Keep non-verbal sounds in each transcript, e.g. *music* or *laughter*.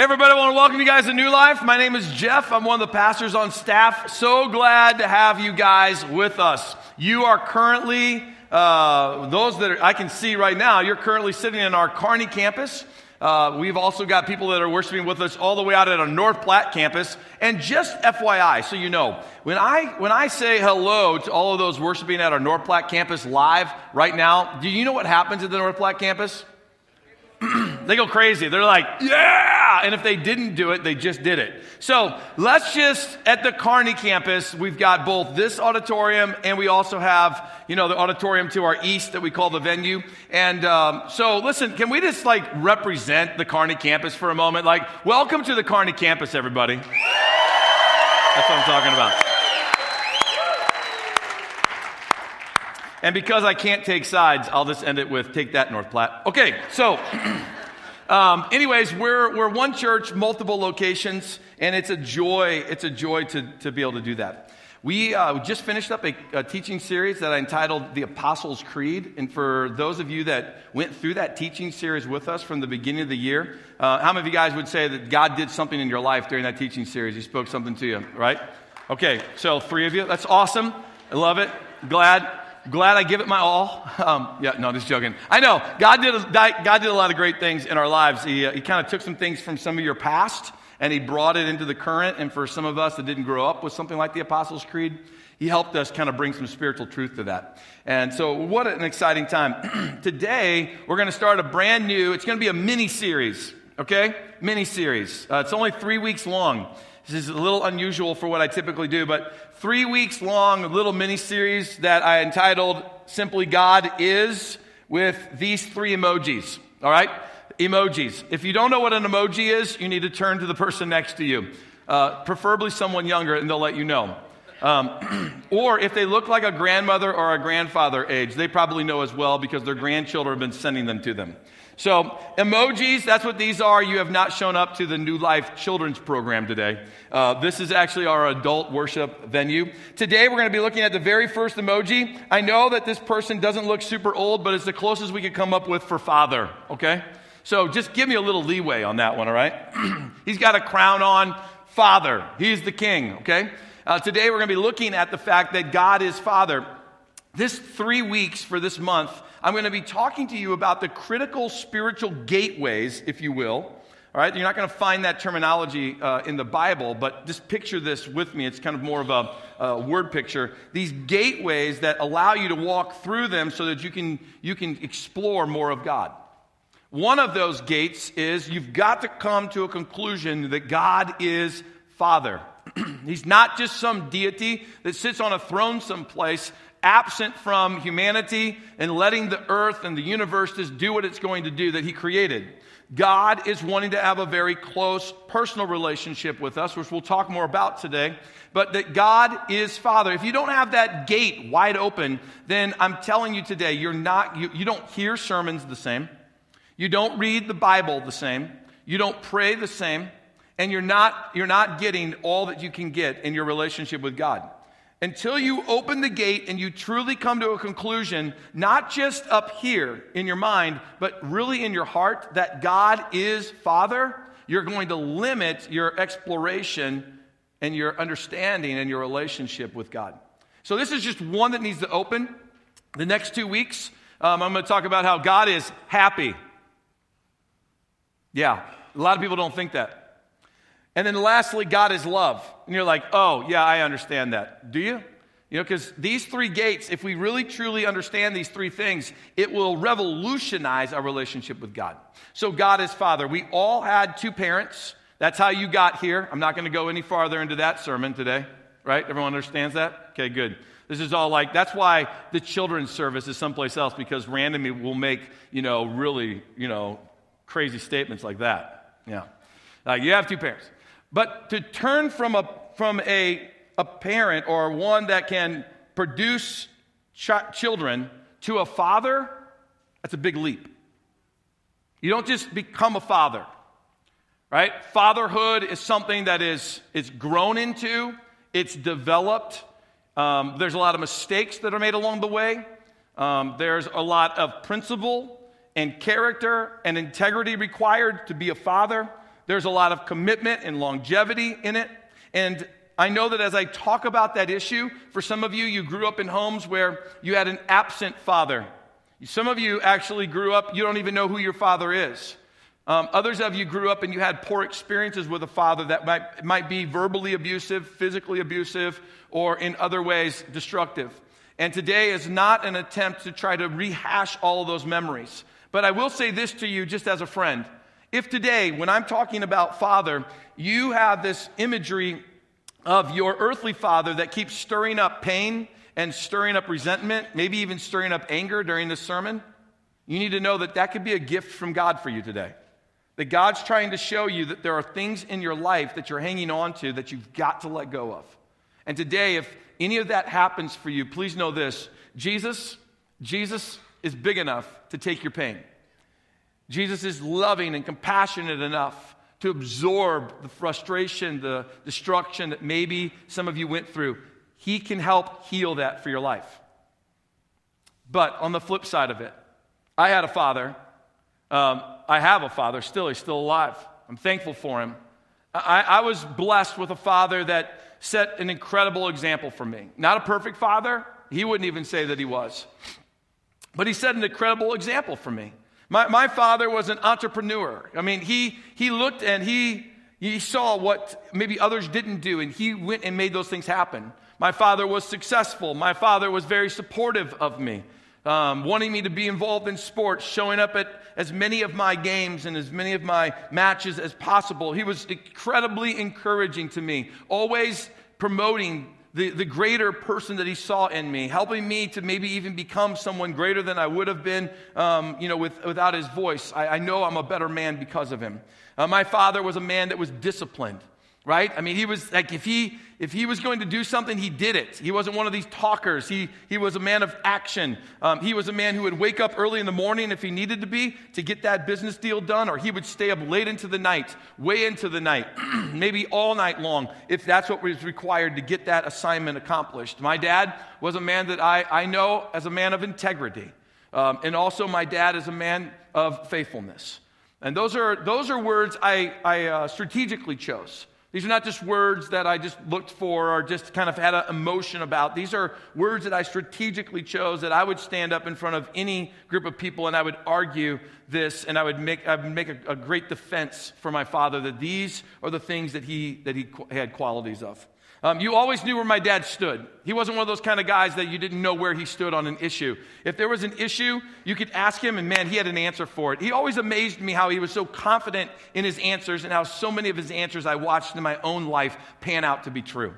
Everybody, I want to welcome you guys to New Life. My name is Jeff. I'm one of the pastors on staff. So glad to have you guys with us. You are currently, uh, those that are, I can see right now, you're currently sitting in our Kearney campus. Uh, we've also got people that are worshiping with us all the way out at our North Platte campus. And just FYI, so you know, when I, when I say hello to all of those worshiping at our North Platte campus live right now, do you know what happens at the North Platte campus? They go crazy. They're like, yeah! And if they didn't do it, they just did it. So let's just, at the Kearney campus, we've got both this auditorium and we also have, you know, the auditorium to our east that we call the venue. And um, so listen, can we just like represent the Kearney campus for a moment? Like, welcome to the Kearney campus, everybody. That's what I'm talking about. And because I can't take sides, I'll just end it with take that, North Platte. Okay, so, *clears throat* um, anyways, we're, we're one church, multiple locations, and it's a joy, it's a joy to, to be able to do that. We uh, just finished up a, a, teaching series that I entitled The Apostles' Creed. And for those of you that went through that teaching series with us from the beginning of the year, uh, how many of you guys would say that God did something in your life during that teaching series? He spoke something to you, right? Okay, so three of you. That's awesome. I love it. Glad glad I give it my all. *laughs* Um, yeah, no, just joking. I know God did, a, God did a lot of great things in our lives. He, uh, he kind of took some things from some of your past and he brought it into the current. And for some of us that didn't grow up with something like the Apostles' Creed, he helped us kind of bring some spiritual truth to that. And so, what an exciting time. *clears throat* Today, we're going to start a brand new, it's going to be a mini series, okay? Mini series. Uh, it's only three weeks long. This is a little unusual for what I typically do, but three weeks long little mini series that I entitled Simply God Is with these three emojis. All right? Emojis. If you don't know what an emoji is, you need to turn to the person next to you, uh, preferably someone younger, and they'll let you know. Um, *clears throat* or if they look like a grandmother or a grandfather age, they probably know as well because their grandchildren have been sending them to them. So, emojis, that's what these are. You have not shown up to the New Life Children's Program today. Uh, this is actually our adult worship venue. Today, we're going to be looking at the very first emoji. I know that this person doesn't look super old, but it's the closest we could come up with for father, okay? So, just give me a little leeway on that one, all right? *clears throat* He's got a crown on, father. He's the king, okay? Uh, today, we're going to be looking at the fact that God is father. This three weeks for this month, I'm going to be talking to you about the critical spiritual gateways, if you will. All right, you're not going to find that terminology uh, in the Bible, but just picture this with me. It's kind of more of a, a, word picture. These gateways that allow you to walk through them so that you can, you can explore more of God. One of those gates is you've got to come to a conclusion that God is Father. *clears throat* He's not just some deity that sits on a throne someplace absent from humanity and letting the earth and the universe just do what it's going to do that He created. God is wanting to have a very close personal relationship with us, which we'll talk more about today. But that God is Father. If you don't have that gate wide open, then I'm telling you today, you're not, you, you don't hear sermons the same. You don't read the Bible the same. You don't pray the same. And you're not, you're not getting all that you can get in your relationship with God until you open the gate and you truly come to a conclusion, not just up here in your mind, but really in your heart, that God is Father, you're going to limit your exploration and your understanding and your relationship with God. So, this is just one that needs to open. The next two weeks, um, I'm going to talk about how God is happy. Yeah, a lot of people don't think that. And then lastly, God is love. And you're like, oh, yeah, I understand that. Do you? You know, because these three gates, if we really truly understand these three things, it will revolutionize our relationship with God. So, God is Father. We all had two parents. That's how you got here. I'm not going to go any farther into that sermon today, right? Everyone understands that? Okay, good. This is all like, that's why the children's service is someplace else, because randomly we'll make, you know, really, you know, crazy statements like that. Yeah. Like, you have two parents. But to turn from a, from a, a parent or one that can produce ch- children to a father, that's a big leap. You don't just become a father, right? Fatherhood is something that is it's grown into, it's developed. Um, there's a lot of mistakes that are made along the way. Um, there's a lot of principle and character and integrity required to be a father. There's a lot of commitment and longevity in it. And I know that as I talk about that issue, for some of you, you grew up in homes where you had an absent father. Some of you actually grew up, you don't even know who your father is. Um, others of you grew up and you had poor experiences with a father that might, might be verbally abusive, physically abusive, or in other ways destructive. And today is not an attempt to try to rehash all of those memories. But I will say this to you just as a friend. If today, when I'm talking about father, you have this imagery of your earthly father that keeps stirring up pain and stirring up resentment, maybe even stirring up anger during this sermon, you need to know that that could be a gift from God for you today. That God's trying to show you that there are things in your life that you're hanging on to that you've got to let go of. And today, if any of that happens for you, please know this Jesus, Jesus is big enough to take your pain. Jesus is loving and compassionate enough to absorb the frustration, the destruction that maybe some of you went through. He can help heal that for your life. But on the flip side of it, I had a father. Um, I have a father still. He's still alive. I'm thankful for him. I, I was blessed with a father that set an incredible example for me. Not a perfect father. He wouldn't even say that he was. But he set an incredible example for me. My, my father was an entrepreneur. I mean, he, he looked and he, he saw what maybe others didn't do, and he went and made those things happen. My father was successful. My father was very supportive of me, um, wanting me to be involved in sports, showing up at as many of my games and as many of my matches as possible. He was incredibly encouraging to me, always promoting the, the greater person that he saw in me, helping me to maybe even become someone greater than I would have been, um, you know, with, without his voice. I, I, know I'm a better man because of him. Uh, my father was a man that was disciplined right? I mean, he was like, if he, if he was going to do something, he did it. He wasn't one of these talkers. He, he was a man of action. Um, he was a man who would wake up early in the morning if he needed to be to get that business deal done, or he would stay up late into the night, way into the night, *clears throat* maybe all night long, if that's what was required to get that assignment accomplished. My dad was a man that I, I know as a man of integrity. Um, and also, my dad is a man of faithfulness. And those are, those are words I, I uh, strategically chose. These are not just words that I just looked for or just kind of had an emotion about. These are words that I strategically chose that I would stand up in front of any group of people and I would argue this and I would make, I would make a, a great defense for my father that these are the things that he, that he had qualities of. Um, you always knew where my dad stood. He wasn't one of those kind of guys that you didn't know where he stood on an issue. If there was an issue, you could ask him, and man, he had an answer for it. He always amazed me how he was so confident in his answers and how so many of his answers I watched in my own life pan out to be true.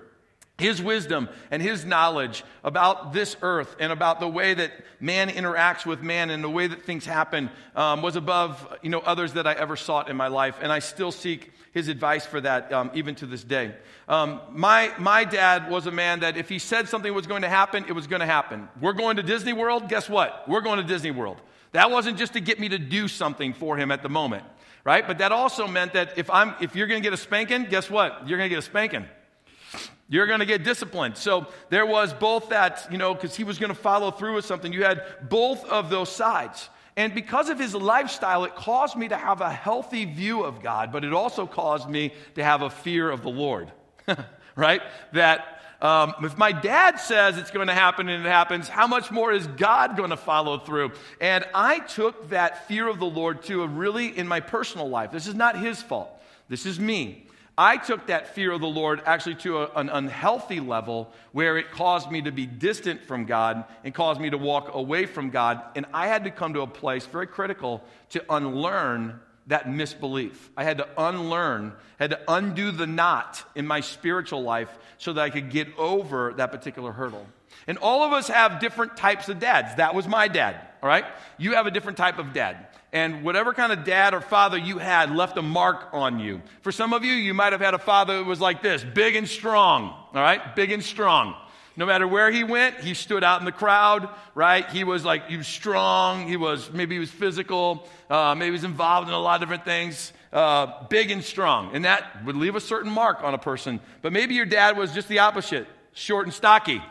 His wisdom and his knowledge about this earth and about the way that man interacts with man and the way that things happen um, was above you know, others that I ever sought in my life. And I still seek his advice for that um, even to this day. Um, my, my dad was a man that if he said something was going to happen, it was going to happen. We're going to Disney World, guess what? We're going to Disney World. That wasn't just to get me to do something for him at the moment, right? But that also meant that if, I'm, if you're going to get a spanking, guess what? You're going to get a spanking. You're going to get disciplined. So there was both that, you know, because he was going to follow through with something. You had both of those sides. And because of his lifestyle, it caused me to have a healthy view of God, but it also caused me to have a fear of the Lord. *laughs* right? That um, if my dad says it's going to happen and it happens, how much more is God going to follow through? And I took that fear of the Lord to a really, in my personal life, this is not his fault. This is me. I took that fear of the Lord actually to a, an unhealthy level where it caused me to be distant from God and caused me to walk away from God. And I had to come to a place very critical to unlearn that misbelief. I had to unlearn, had to undo the knot in my spiritual life so that I could get over that particular hurdle. And all of us have different types of dads. That was my dad, all right? You have a different type of dad and whatever kind of dad or father you had left a mark on you. For some of you, you might have had a father that was like this big and strong, all right? Big and strong. No matter where he went, he stood out in the crowd, right? He was like, he was strong. He was, maybe he was physical. Uh, maybe he was involved in a lot of different things. Uh, big and strong. And that would leave a certain mark on a person. But maybe your dad was just the opposite short and stocky.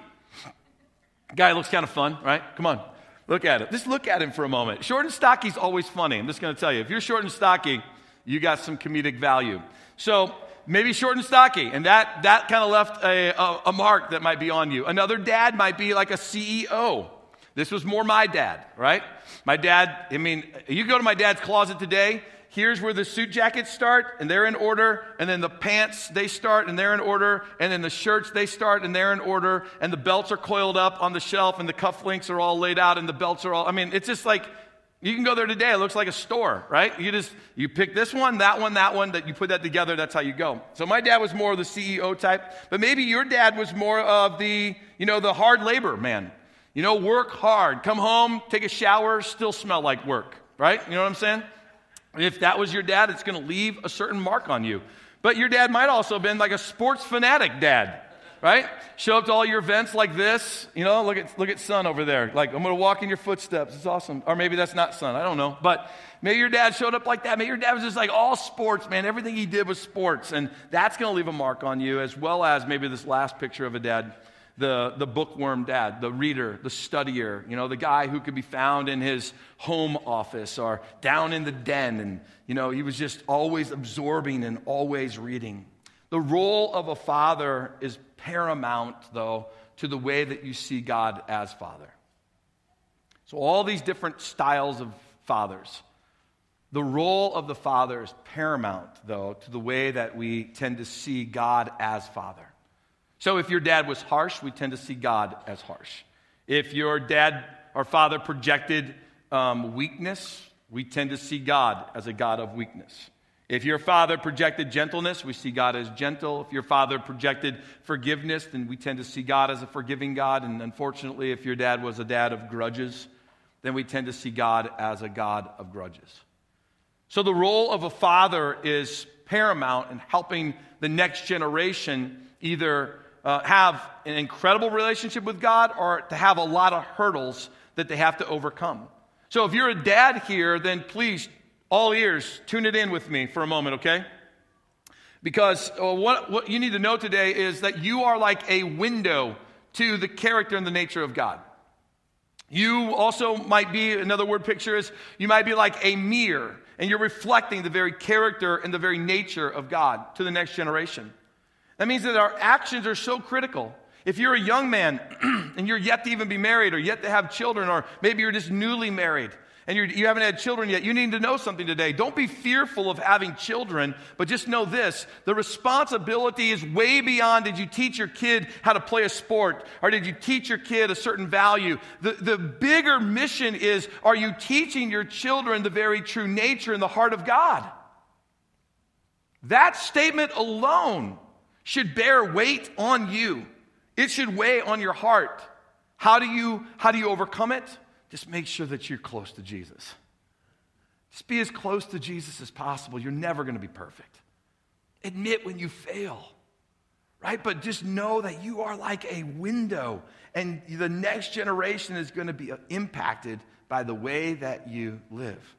Guy looks kind of fun, right? Come on. Look at him. Just look at him for a moment. Short and stocky is always funny. I'm just going to tell you. If you're short and stocky, you got some comedic value. So maybe short and stocky, and that, that kind of left a, a, a mark that might be on you. Another dad might be like a CEO. This was more my dad, right? My dad, I mean, you go to my dad's closet today, here's where the suit jackets start, and they're in order, and then the pants, they start, and they're in order, and then the shirts, they start, and they're in order, and the belts are coiled up on the shelf, and the cufflinks are all laid out, and the belts are all, I mean, it's just like, you can go there today, it looks like a store, right? You just, you pick this one, that one, that one, that you put that together, that's how you go. So my dad was more of the CEO type, but maybe your dad was more of the, you know, the hard labor man. You know, work hard, come home, take a shower, still smell like work, right? You know what I'm saying? If that was your dad, it's going to leave a certain mark on you. But your dad might also have been like a sports fanatic dad, right? Show up to all your events like this. You know, look at, look at son over there. Like, I'm going to walk in your footsteps. It's awesome. Or maybe that's not son. I don't know. But maybe your dad showed up like that. Maybe your dad was just like all sports, man. Everything he did was sports. And that's going to leave a mark on you, as well as maybe this last picture of a dad the, the bookworm dad, the reader, the studier, you know, the guy who could be found in his home office or down in the den. And, you know, he was just always absorbing and always reading. The role of a father is paramount, though, to the way that you see God as father. So, all these different styles of fathers. The role of the father is paramount, though, to the way that we tend to see God as father. So if your dad was harsh, we tend to see God as harsh. If your dad or father projected um, weakness, we tend to see God as a God of weakness. If your father projected gentleness, we see God as gentle. If your father projected forgiveness, then we tend to see God as a forgiving God. And unfortunately, if your dad was a dad of grudges, then we tend to see God as a God of grudges. So the role of a father is paramount in helping the next generation either uh, have an incredible relationship with God or to have a lot of hurdles that they have to overcome. So if you're a dad here, then please, all ears, tune it in with me for a moment, okay? Because uh, what, what you need to know today is that you are like a window to the character and the nature of God. You also might be, another word picture is, you might be like a mirror, and you're reflecting the very character and the very nature of God to the next generation. That means that our actions are so critical. If you're a young man *clears throat* and you're yet to even be married or yet to have children, or maybe you're just newly married and you're, you have not had children yet, you need to know something today. Don't be fearful of having children, but just know this the responsibility is way beyond did you teach your kid how to play a sport or did you teach your kid a certain value? The, the bigger mission is are you teaching your children the very true nature and the heart of God? That statement alone should bear weight on you. It should weigh on your heart. How do you, how do you overcome it? Just make sure that you're close to Jesus. Just be as close to Jesus as possible. You're never going to be perfect. Admit when you fail, right? But just know that you are like a window, and the next generation is going to be uh, impacted by the way that you live.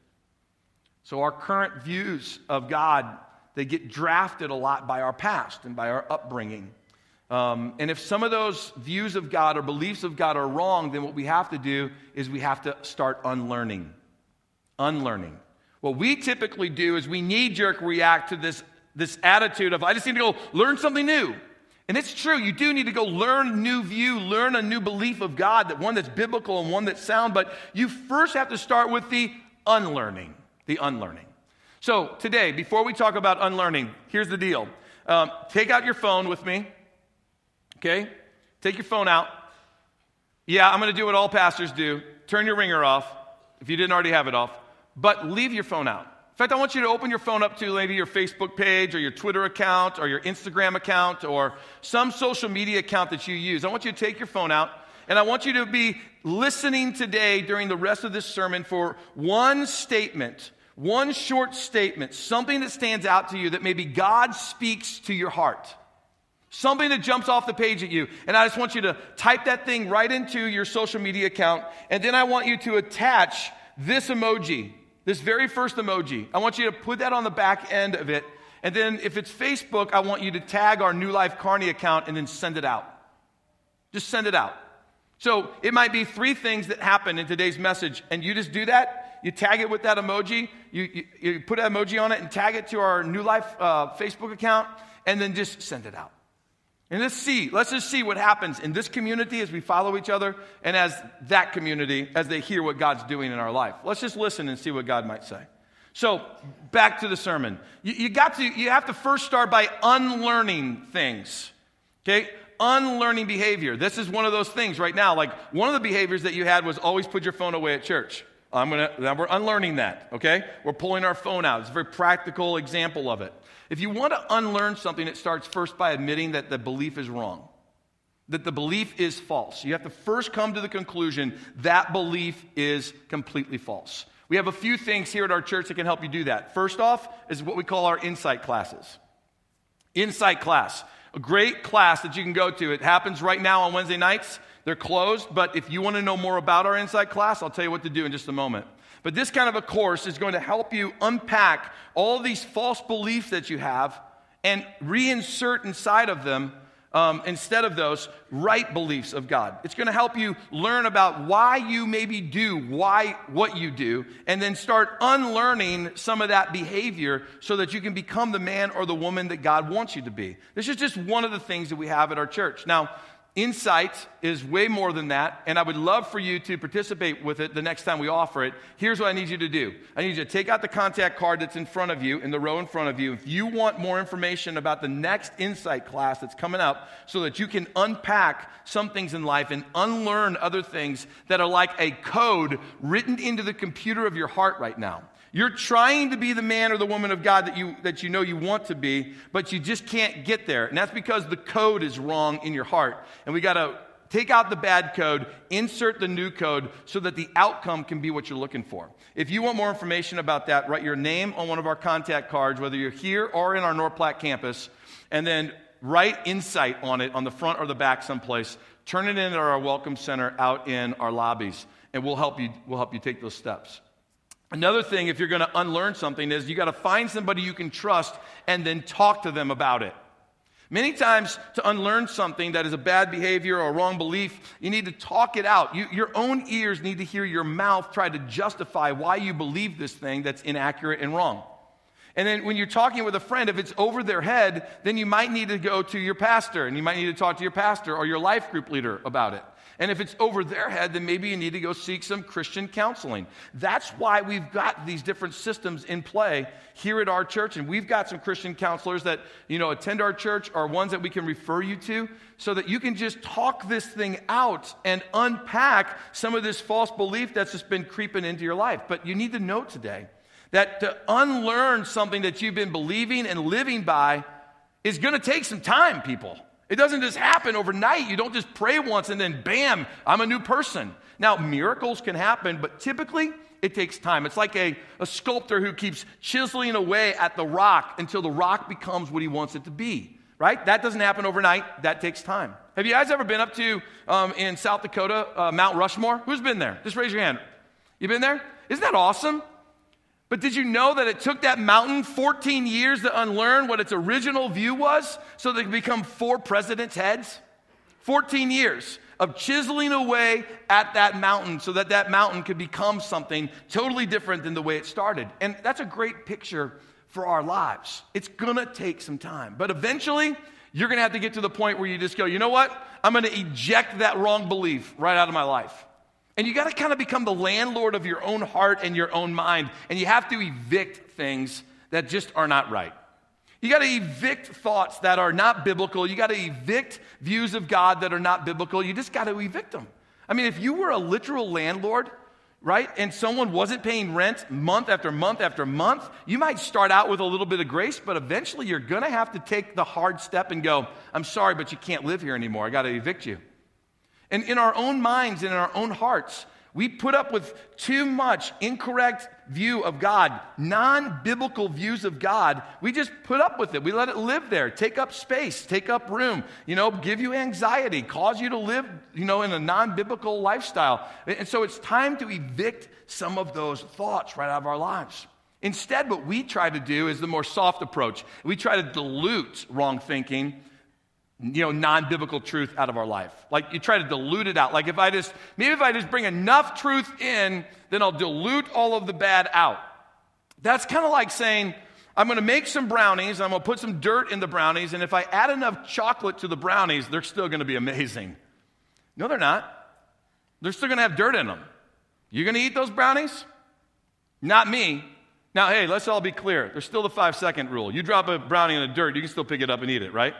So, our current views of God they get drafted a lot by our past and by our upbringing. Um, and if some of those views of God or beliefs of God are wrong, then what we have to do is we have to start unlearning. Unlearning. What we typically do is we knee jerk react to this, this attitude of, I just need to go learn something new. And it's true, you do need to go learn a new view, learn a new belief of God, that one that's biblical and one that's sound, but you first have to start with the unlearning. The unlearning. So, today, before we talk about unlearning, here's the deal. Um, take out your phone with me. Okay? Take your phone out. Yeah, I'm going to do what all pastors do turn your ringer off if you didn't already have it off, but leave your phone out. In fact, I want you to open your phone up to maybe your Facebook page or your Twitter account or your Instagram account or some social media account that you use. I want you to take your phone out and I want you to be listening today during the rest of this sermon for one statement one short statement, something that stands out to you that maybe God speaks to your heart. Something that jumps off the page at you. And I just want you to type that thing right into your social media account. And then I want you to attach this emoji, this very first emoji. I want you to put that on the back end of it. And then if it's Facebook, I want you to tag our New Life Kearney account and then send it out. Just send it out. So it might be three things that happen in today's message, and you just do that you tag it with that emoji, you, you, you put an emoji on it and tag it to our New Life uh, Facebook account, and then just send it out. And let's see, let's just see what happens in this community as we follow each other and as that community as they hear what God's doing in our life. Let's just listen and see what God might say. So, back to the sermon. You, you got to, you have to first start by unlearning things. Okay? Unlearning behavior. This is one of those things right now. Like, one of the behaviors that you had was always put your phone away at church. I'm gonna, now we're unlearning that, okay? We're pulling our phone out. It's a very practical example of it. If you want to unlearn something, it starts first by admitting that the belief is wrong, that the belief is false. You have to first come to the conclusion that belief is completely false. We have a few things here at our church that can help you do that. First off is what we call our insight classes. Insight class, a great class that you can go to. It happens right now on Wednesday nights. They're closed, but if you want to know more about our insight class, I'll tell you what to do in just a moment. But this kind of a course is going to help you unpack all these false beliefs that you have and reinsert inside of them, um, instead of those, right beliefs of God. It's going to help you learn about why you maybe do why what you do, and then start unlearning some of that behavior so that you can become the man or the woman that God wants you to be. This is just one of the things that we have at our church. Now, Insight is way more than that, and I would love for you to participate with it the next time we offer it. Here's what I need you to do I need you to take out the contact card that's in front of you, in the row in front of you. If you want more information about the next Insight class that's coming up, so that you can unpack some things in life and unlearn other things that are like a code written into the computer of your heart right now. You're trying to be the man or the woman of God that you, that you know you want to be, but you just can't get there. And that's because the code is wrong in your heart. And we got to take out the bad code, insert the new code so that the outcome can be what you're looking for. If you want more information about that, write your name on one of our contact cards, whether you're here or in our North campus, and then write insight on it on the front or the back someplace. Turn it in at our welcome center out in our lobbies, and we'll help you, we'll help you take those steps. Another thing, if you're going to unlearn something, is you got to find somebody you can trust and then talk to them about it. Many times, to unlearn something that is a bad behavior or a wrong belief, you need to talk it out. You, your own ears need to hear your mouth try to justify why you believe this thing that's inaccurate and wrong. And then when you're talking with a friend, if it's over their head, then you might need to go to your pastor and you might need to talk to your pastor or your life group leader about it. And if it's over their head, then maybe you need to go seek some Christian counseling. That's why we've got these different systems in play here at our church. And we've got some Christian counselors that, you know, attend our church or ones that we can refer you to so that you can just talk this thing out and unpack some of this false belief that's just been creeping into your life. But you need to know today that to unlearn something that you've been believing and living by is going to take some time, people. It doesn't just happen overnight. You don't just pray once and then bam, I'm a new person. Now, miracles can happen, but typically it takes time. It's like a, a sculptor who keeps chiseling away at the rock until the rock becomes what he wants it to be, right? That doesn't happen overnight. That takes time. Have you guys ever been up to um, in South Dakota, uh, Mount Rushmore? Who's been there? Just raise your hand. You been there? Isn't that awesome? But did you know that it took that mountain 14 years to unlearn what its original view was so they could become four presidents' heads? 14 years of chiseling away at that mountain so that that mountain could become something totally different than the way it started. And that's a great picture for our lives. It's gonna take some time, but eventually you're gonna have to get to the point where you just go, you know what? I'm gonna eject that wrong belief right out of my life. And you got to kind of become the landlord of your own heart and your own mind. And you have to evict things that just are not right. You got to evict thoughts that are not biblical. You got to evict views of God that are not biblical. You just got to evict them. I mean, if you were a literal landlord, right, and someone wasn't paying rent month after month after month, you might start out with a little bit of grace, but eventually you're going to have to take the hard step and go, I'm sorry, but you can't live here anymore. I got to evict you. And in our own minds and in our own hearts, we put up with too much incorrect view of God, non biblical views of God. We just put up with it. We let it live there, take up space, take up room, you know, give you anxiety, cause you to live, you know, in a non biblical lifestyle. And so it's time to evict some of those thoughts right out of our lives. Instead, what we try to do is the more soft approach. We try to dilute wrong thinking you know, non-biblical truth out of our life. Like you try to dilute it out. Like if I just, maybe if I just bring enough truth in, then I'll dilute all of the bad out. That's kind of like saying, I'm going to make some brownies, I'm going to put some dirt in the brownies, and if I add enough chocolate to the brownies, they're still going to be amazing. No, they're not. They're still going to have dirt in them. You going to eat those brownies? Not me. Now, hey, let's all be clear. There's still the five second rule. You drop a brownie in the dirt, you can still pick it up and eat it, right?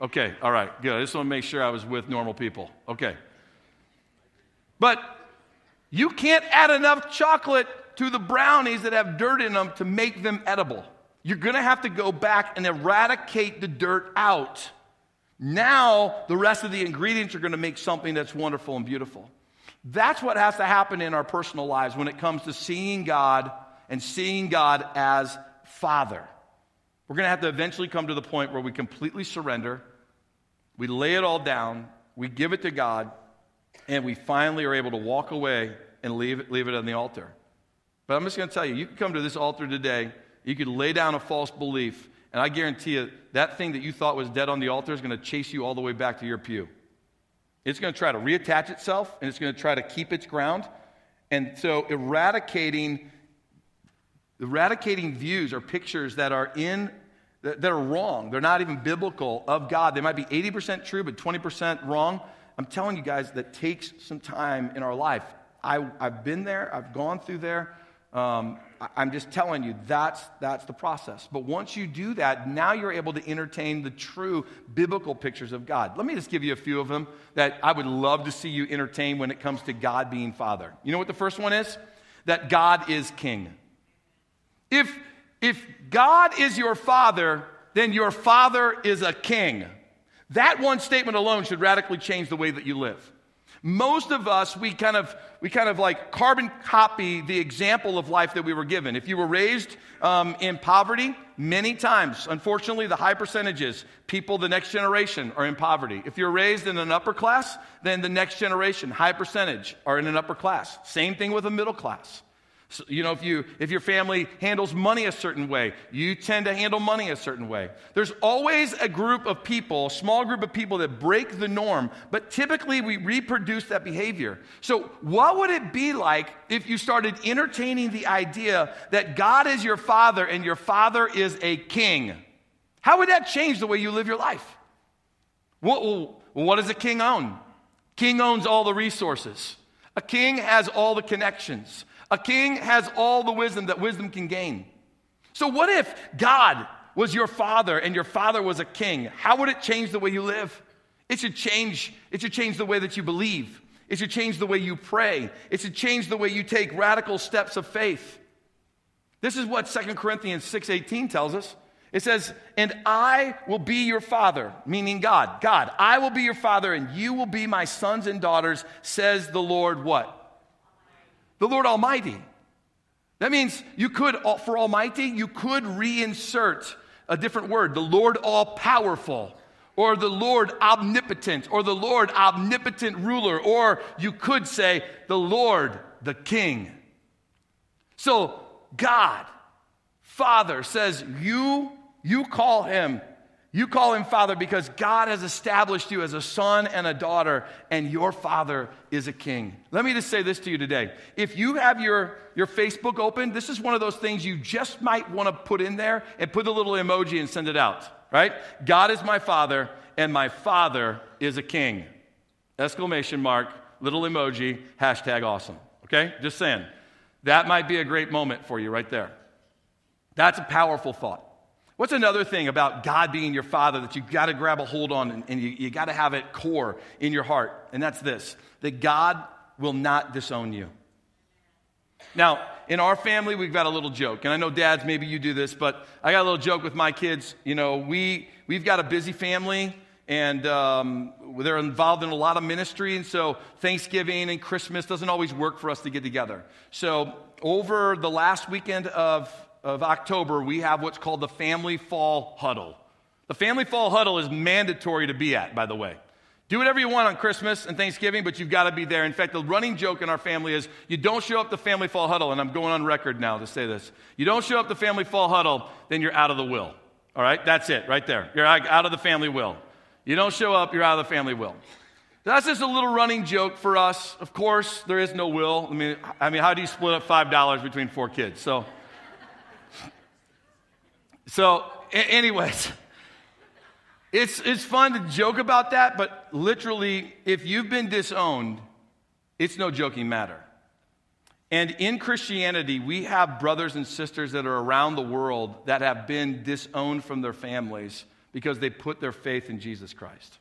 Okay, all right, good. I just want to make sure I was with normal people. Okay. But you can't add enough chocolate to the brownies that have dirt in them to make them edible. You're going to have to go back and eradicate the dirt out. Now, the rest of the ingredients are going to make something that's wonderful and beautiful. That's what has to happen in our personal lives when it comes to seeing God and seeing God as Father. We're going to have to eventually come to the point where we completely surrender, we lay it all down, we give it to God, and we finally are able to walk away and leave it, leave it on the altar. But I'm just going to tell you, you can come to this altar today, you could lay down a false belief, and I guarantee you that thing that you thought was dead on the altar is going to chase you all the way back to your pew. It's going to try to reattach itself, and it's going to try to keep its ground. And so eradicating eradicating views or pictures that are in that, are wrong. They're not even biblical of God. They might be 80% true, but 20% wrong. I'm telling you guys, that takes some time in our life. I, I've been there, I've gone through there. Um, I'm just telling you, that's, that's the process. But once you do that, now you're able to entertain the true biblical pictures of God. Let me just give you a few of them that I would love to see you entertain when it comes to God being Father. You know what the first one is? That God is King. If, if God is your Father, then your Father is a King. That one statement alone should radically change the way that you live. Most of us, we kind of, we kind of like carbon copy the example of life that we were given. If you were raised um, in poverty, many times, unfortunately, the high percentages, people the next generation are in poverty. If you're raised in an upper class, then the next generation, high percentage, are in an upper class. Same thing with a middle class. So, you know, if, you, if your family handles money a certain way, you tend to handle money a certain way. There's always a group of people, a small group of people that break the norm, but typically we reproduce that behavior. So, what would it be like if you started entertaining the idea that God is your father and your father is a king? How would that change the way you live your life? Well, what does a king own? King owns all the resources. A king has all the connections. A king has all the wisdom that wisdom can gain. So, what if God was your father and your father was a king? How would it change the way you live? It should change, it should change the way that you believe. It should change the way you pray. It should change the way you take radical steps of faith. This is what 2 Corinthians 6:18 tells us. It says, "And I will be your father," meaning God. God, I will be your father and you will be my sons and daughters, says the Lord what? The Lord Almighty. That means you could, uh, for Almighty, you could reinsert a different word, the Lord All Powerful, or the Lord Omnipotent, or the Lord Omnipotent Ruler, or you could say the Lord the King. So God, Father, says, You, you call him you call him father because God has established you as a son and a daughter, and your father is a king. Let me just say this to you today. If you have your, your Facebook open, this is one of those things you just might want to put in there and put a little emoji and send it out, right? God is my father, and my father is a king. Exclamation mark, little emoji, hashtag awesome. Okay? Just saying. That might be a great moment for you right there. That's a powerful thought. What's another thing about God being your father that you've got to grab a hold on and, and you, you got to have it core in your heart? And that's this that God will not disown you. Now, in our family, we've got a little joke. And I know dads, maybe you do this, but I got a little joke with my kids. You know, we, we've got a busy family and um, they're involved in a lot of ministry. And so Thanksgiving and Christmas doesn't always work for us to get together. So over the last weekend of of October, we have what's called the Family Fall Huddle. The Family Fall Huddle is mandatory to be at, by the way. Do whatever you want on Christmas and Thanksgiving, but you've got to be there. In fact, the running joke in our family is you don't show up the Family Fall Huddle, and I'm going on record now to say this. You don't show up the Family Fall Huddle, then you're out of the will. All right? That's it, right there. You're out of the family will. You don't show up, you're out of the family will. That's just a little running joke for us. Of course, there is no will. I mean, I mean, how do you split up five dollars between four kids? So, so, anyways, *laughs* it's it's fun to joke about that, but literally, if you've been disowned, it's no joking matter. And in Christianity, we have brothers and sisters that are around the world that have been disowned from their families because they put their faith in Jesus Christ.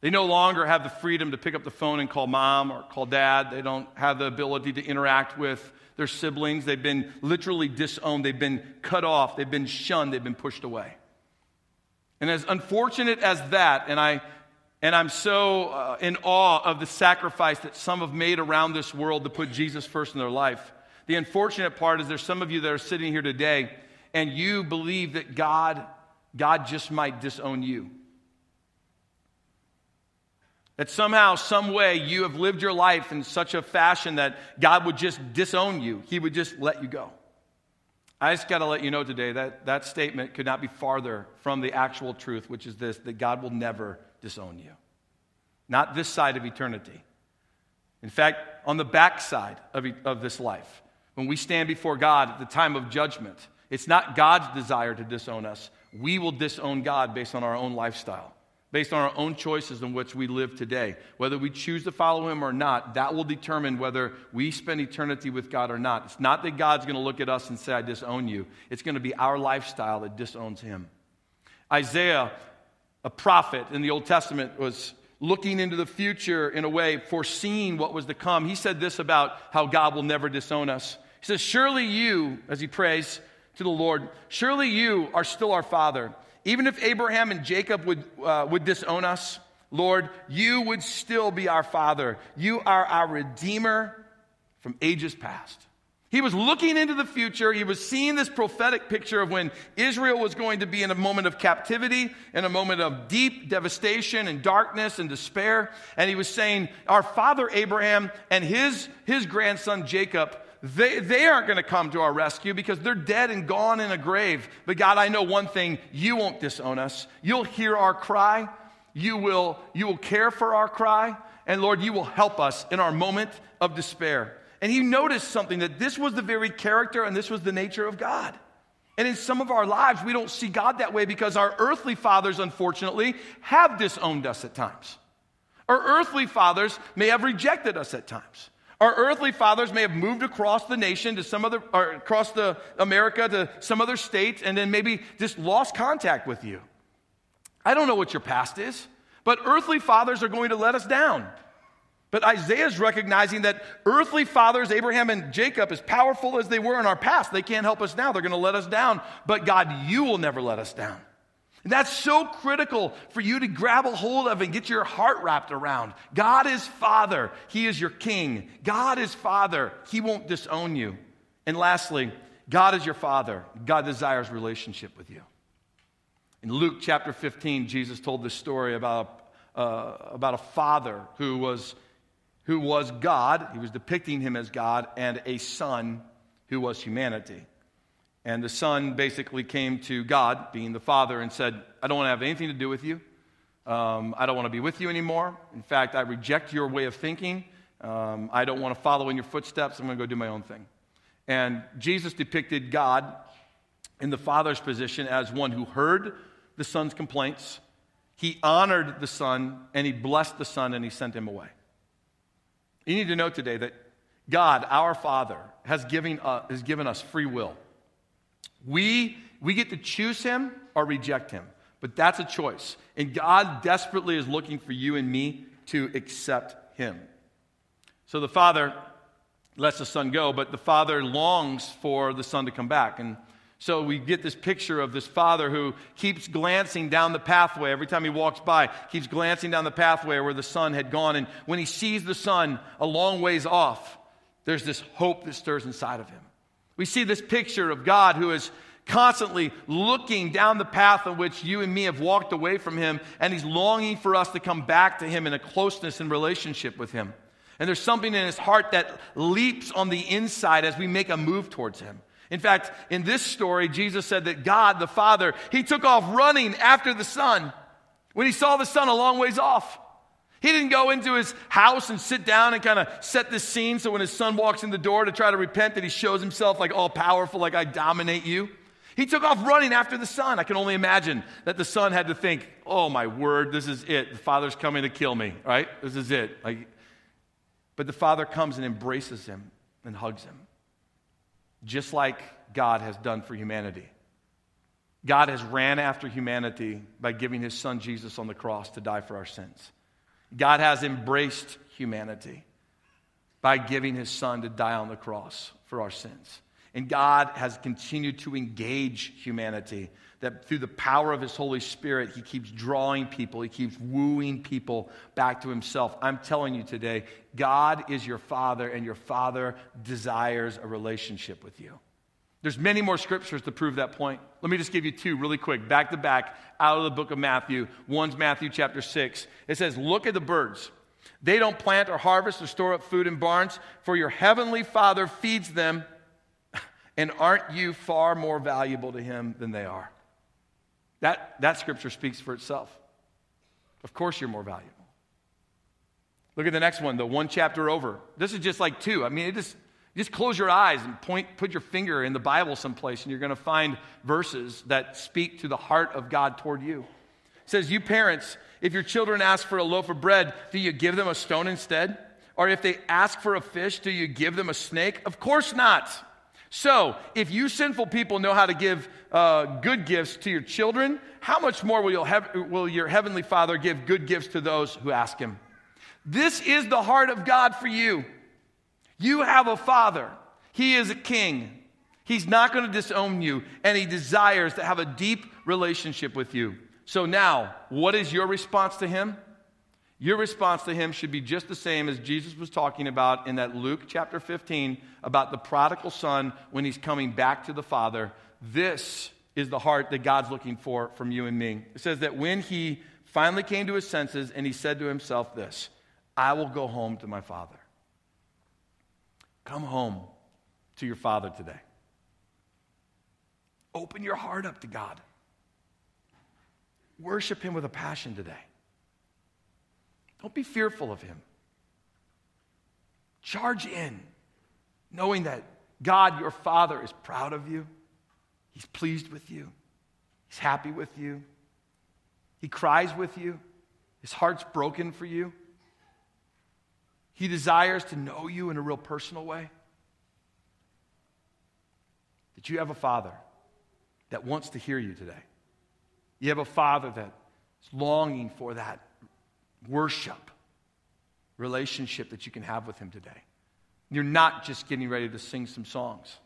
They no longer have the freedom to pick up the phone and call mom or call dad. They don't have the ability to interact with their siblings. They've been literally disowned. They've been cut off. They've been shunned. They've been pushed away. And as unfortunate as that, and I and I'm so uh, in awe of the sacrifice that some have made around this world to put Jesus first in their life. The unfortunate part is there's some of you that are sitting here today and you believe that God, God just might disown you. That somehow, some way, you have lived your life in such a fashion that God would just disown you. He would just let you go. I just got to let you know today that that statement could not be farther from the actual truth, which is this that God will never disown you. Not this side of eternity. In fact, on the backside of, of this life, when we stand before God at the time of judgment, it's not God's desire to disown us. We will disown God based on our own lifestyle, based on our own choices in which we live today. Whether we choose to follow Him or not, that will determine whether we spend eternity with God or not. It's not that God's going to look at us and say, I disown you. It's going to be our lifestyle that disowns Him. Isaiah a prophet in the Old Testament was looking into the future in a way, foreseeing what was to come. He said this about how God will never disown us. He says, Surely you, as he prays to the Lord, surely you are still our Father. Even if Abraham and Jacob would, uh, would disown us, Lord, you would still be our Father. You are our Redeemer from ages past. He was looking into the future. He was seeing this prophetic picture of when Israel was going to be in a moment of captivity, in a moment of deep devastation and darkness and despair. And he was saying, Our father Abraham and his, his grandson Jacob, they, they aren't going to come to our rescue because they're dead and gone in a grave. But God, I know one thing you won't disown us. You'll hear our cry, you will, you will care for our cry, and Lord, you will help us in our moment of despair. And he noticed something that this was the very character and this was the nature of God. And in some of our lives, we don't see God that way because our earthly fathers, unfortunately, have disowned us at times. Our earthly fathers may have rejected us at times. Our earthly fathers may have moved across the nation to some other, or across the America to some other state, and then maybe just lost contact with you. I don't know what your past is, but earthly fathers are going to let us down. But Isaiah is recognizing that earthly fathers, Abraham and Jacob, as powerful as they were in our past, they can't help us now. They're going to let us down. But God, you will never let us down. And that's so critical for you to grab a hold of and get your heart wrapped around. God is Father, He is your King. God is Father, He won't disown you. And lastly, God is your Father. God desires relationship with you. In Luke chapter 15, Jesus told this story about, uh, about a father who was who was God, he was depicting him as God, and a son who was humanity. And the son basically came to God, being the father, and said, I don't want to have anything to do with you. Um, I don't want to be with you anymore. In fact, I reject your way of thinking. Um, I don't want to follow in your footsteps. I'm going to go do my own thing. And Jesus depicted God in the father's position as one who heard the son's complaints, he honored the son, and he blessed the son, and he sent him away. You need to know today that God, our Father, has given, uh, has given us free will. We, we get to choose Him or reject Him, but that's a choice. And God desperately is looking for you and me to accept Him. So the Father lets the Son go, but the Father longs for the Son to come back. And so we get this picture of this father who keeps glancing down the pathway every time he walks by, keeps glancing down the pathway where the son had gone. And when he sees the son a long ways off, there's this hope that stirs inside of him. We see this picture of God who is constantly looking down the path on which you and me have walked away from him, and he's longing for us to come back to him in a closeness and relationship with him. And there's something in his heart that leaps on the inside as we make a move towards him. In fact, in this story, Jesus said that God, the Father, He took off running after the Son. when he saw the son a long ways off. He didn't go into his house and sit down and kind of set this scene so when his son walks in the door to try to repent that he shows himself like all powerful, like I dominate you. He took off running after the son. I can only imagine that the son had to think, oh my word, this is it. The father's coming to kill me, right? This is it. Like, but the father comes and embraces him and hugs him, just like God has done for humanity. God has ran after humanity by giving his son Jesus on the cross to die for our sins. God has embraced humanity by giving his son to die on the cross for our sins. And God has continued to engage humanity. That through the power of His Holy Spirit, He keeps drawing people, He keeps wooing people back to Himself. I'm telling you today, God is your Father, and your Father desires a relationship with you. There's many more scriptures to prove that point. Let me just give you two really quick, back to back, out of the book of Matthew. One's Matthew chapter 6. It says, Look at the birds. They don't plant or harvest or store up food in barns, for your heavenly Father feeds them. *laughs* And aren't you far more valuable to him than they are? That, that scripture speaks for itself. Of course, you're more valuable. Look at the next one, the one chapter over. This is just like two. I mean, it just, just close your eyes and point, put your finger in the Bible someplace, and you're going to find verses that speak to the heart of God toward you. It says, You parents, if your children ask for a loaf of bread, do you give them a stone instead? Or if they ask for a fish, do you give them a snake? Of course not. So, if you sinful people know how to give uh, good gifts to your children, how much more will, will your heavenly Father give good gifts to those who ask Him? This is the heart of God for you. You have a Father, He is a King. He's not going to disown you, and He desires to have a deep relationship with you. So, now, what is your response to Him? Your response to him should be just the same as Jesus was talking about in that Luke chapter 15 about the prodigal son when he's coming back to the Father. This is the heart that God's looking for from you and me. It says that when he finally came to his senses and he said to himself this I will go home to my Father. Come home to your Father today. Open your heart up to God. Worship him with a passion today. Don't be fearful of him. Charge in, knowing that God, your Father, is proud of you. He's pleased with you. He's happy with you. He cries with you. His heart's broken for you. He desires to know you in a real personal way. That you have a Father that wants to hear you today. You have a Father that is longing for that worship relationship that you can have with Him today. You're not just getting ready to sing some songs.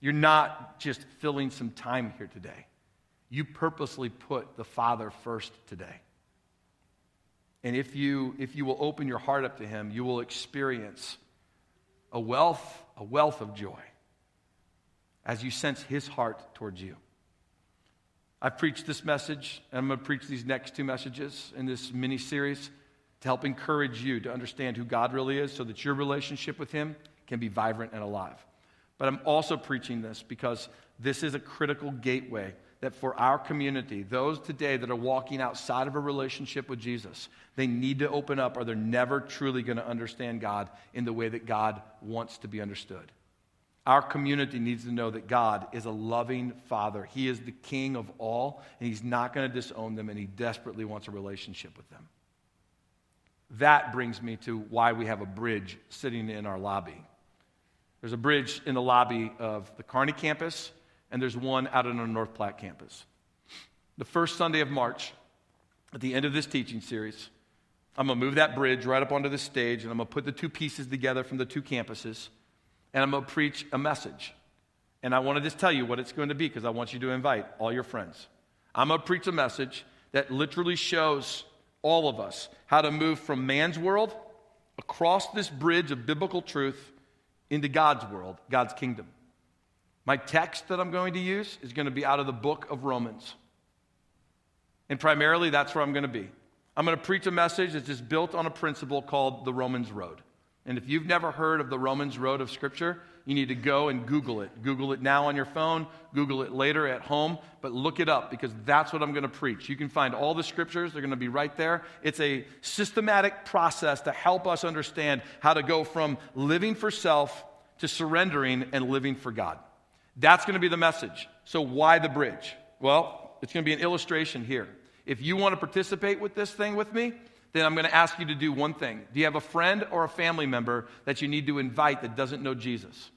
You're not just filling some time here today. You purposely put the Father first today. And if you, if you will open your heart up to Him, you will experience a wealth, a wealth of joy as you sense His heart towards you. I've preached this message, and I'm going to preach these next two messages in this mini series to help encourage you to understand who God really is so that your relationship with Him can be vibrant and alive. But I'm also preaching this because this is a critical gateway that for our community, those today that are walking outside of a relationship with Jesus, they need to open up or they're never truly going to understand God in the way that God wants to be understood. Our community needs to know that God is a loving Father. He is the King of all, and He's not going to disown them, and He desperately wants a relationship with them. That brings me to why we have a bridge sitting in our lobby. There's a bridge in the lobby of the Kearney campus, and there's one out on the North Platte campus. The first Sunday of March, at the end of this teaching series, I'm going to move that bridge right up onto the stage, and I'm going to put the two pieces together from the two campuses and I'm going to preach a message. And I want to just tell you what it's going to be because I want you to invite all your friends. I'm going to preach a message that literally shows all of us how to move from man's world across this bridge of biblical truth into God's world, God's kingdom. My text that I'm going to use is going to be out of the book of Romans. And primarily, that's where I'm going to be. I'm going to preach a message that's just built on a principle called the Romans Road. And if you've never heard of the Romans Road of Scripture, you need to go and Google it. Google it now on your phone, Google it later at home, but look it up because that's what I'm going to preach. You can find all the scriptures, they're going to be right there. It's a systematic process to help us understand how to go from living for self to surrendering and living for God. That's going to be the message. So, why the bridge? Well, it's going to be an illustration here. If you want to participate with this thing with me, then I'm going to ask you to do one thing. Do you have a friend or a family member that you need to invite that doesn't know Jesus?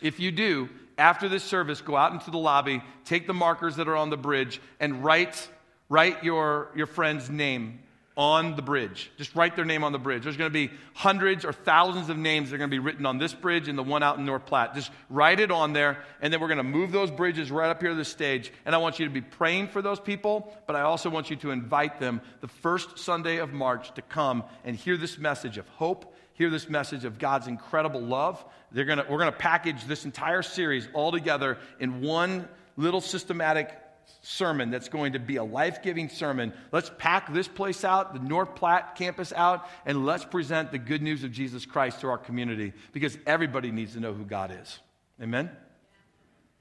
If you do, after this service, go out into the lobby, take the markers that are on the bridge, and write, write your, your friend's name on the bridge. Just write their name on the bridge. There's going to be hundreds or thousands of names that are going to be written on this bridge and the one out in North Platte. Just write it on there, and then we're going to move those bridges right up here to the stage. And I want you to be praying for those people, but I also want you to invite them the first Sunday of March to come and hear this message of hope, hear this message of God's incredible love. They're gonna, we're going to package this entire series all together in one little systematic sermon that's going to be a life giving sermon. Let's pack this place out, the North Platte campus out, and let's present the good news of Jesus Christ to our community because everybody needs to know who God is. Amen?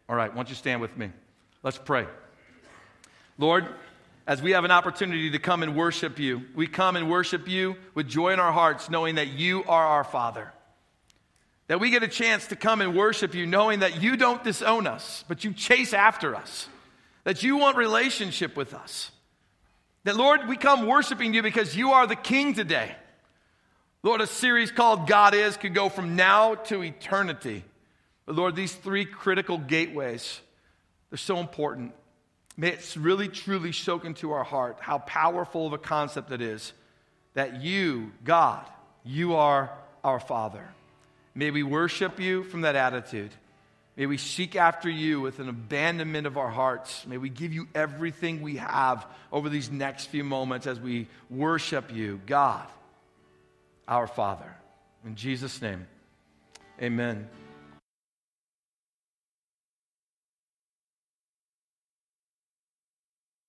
All right, why don't you stand with me? Let's pray. Lord, as we have an opportunity to come and worship you, we come and worship you with joy in our hearts, knowing that you are our Father. That we get a chance to come and worship you, knowing that you don't disown us, but you chase after us that you want relationship with us. That, Lord, we come worshiping you because you are the King today. Lord, a series called God Is could go from now to eternity. But Lord, these three critical gateways, they're so important. May it really, truly soak into our heart how powerful of a concept it is that you, God, you are our Father. May we worship you from that attitude. May we seek after you with an abandonment of our hearts. May we give you everything we have over these next few moments as we worship you, God, our Father. In Jesus' name, amen.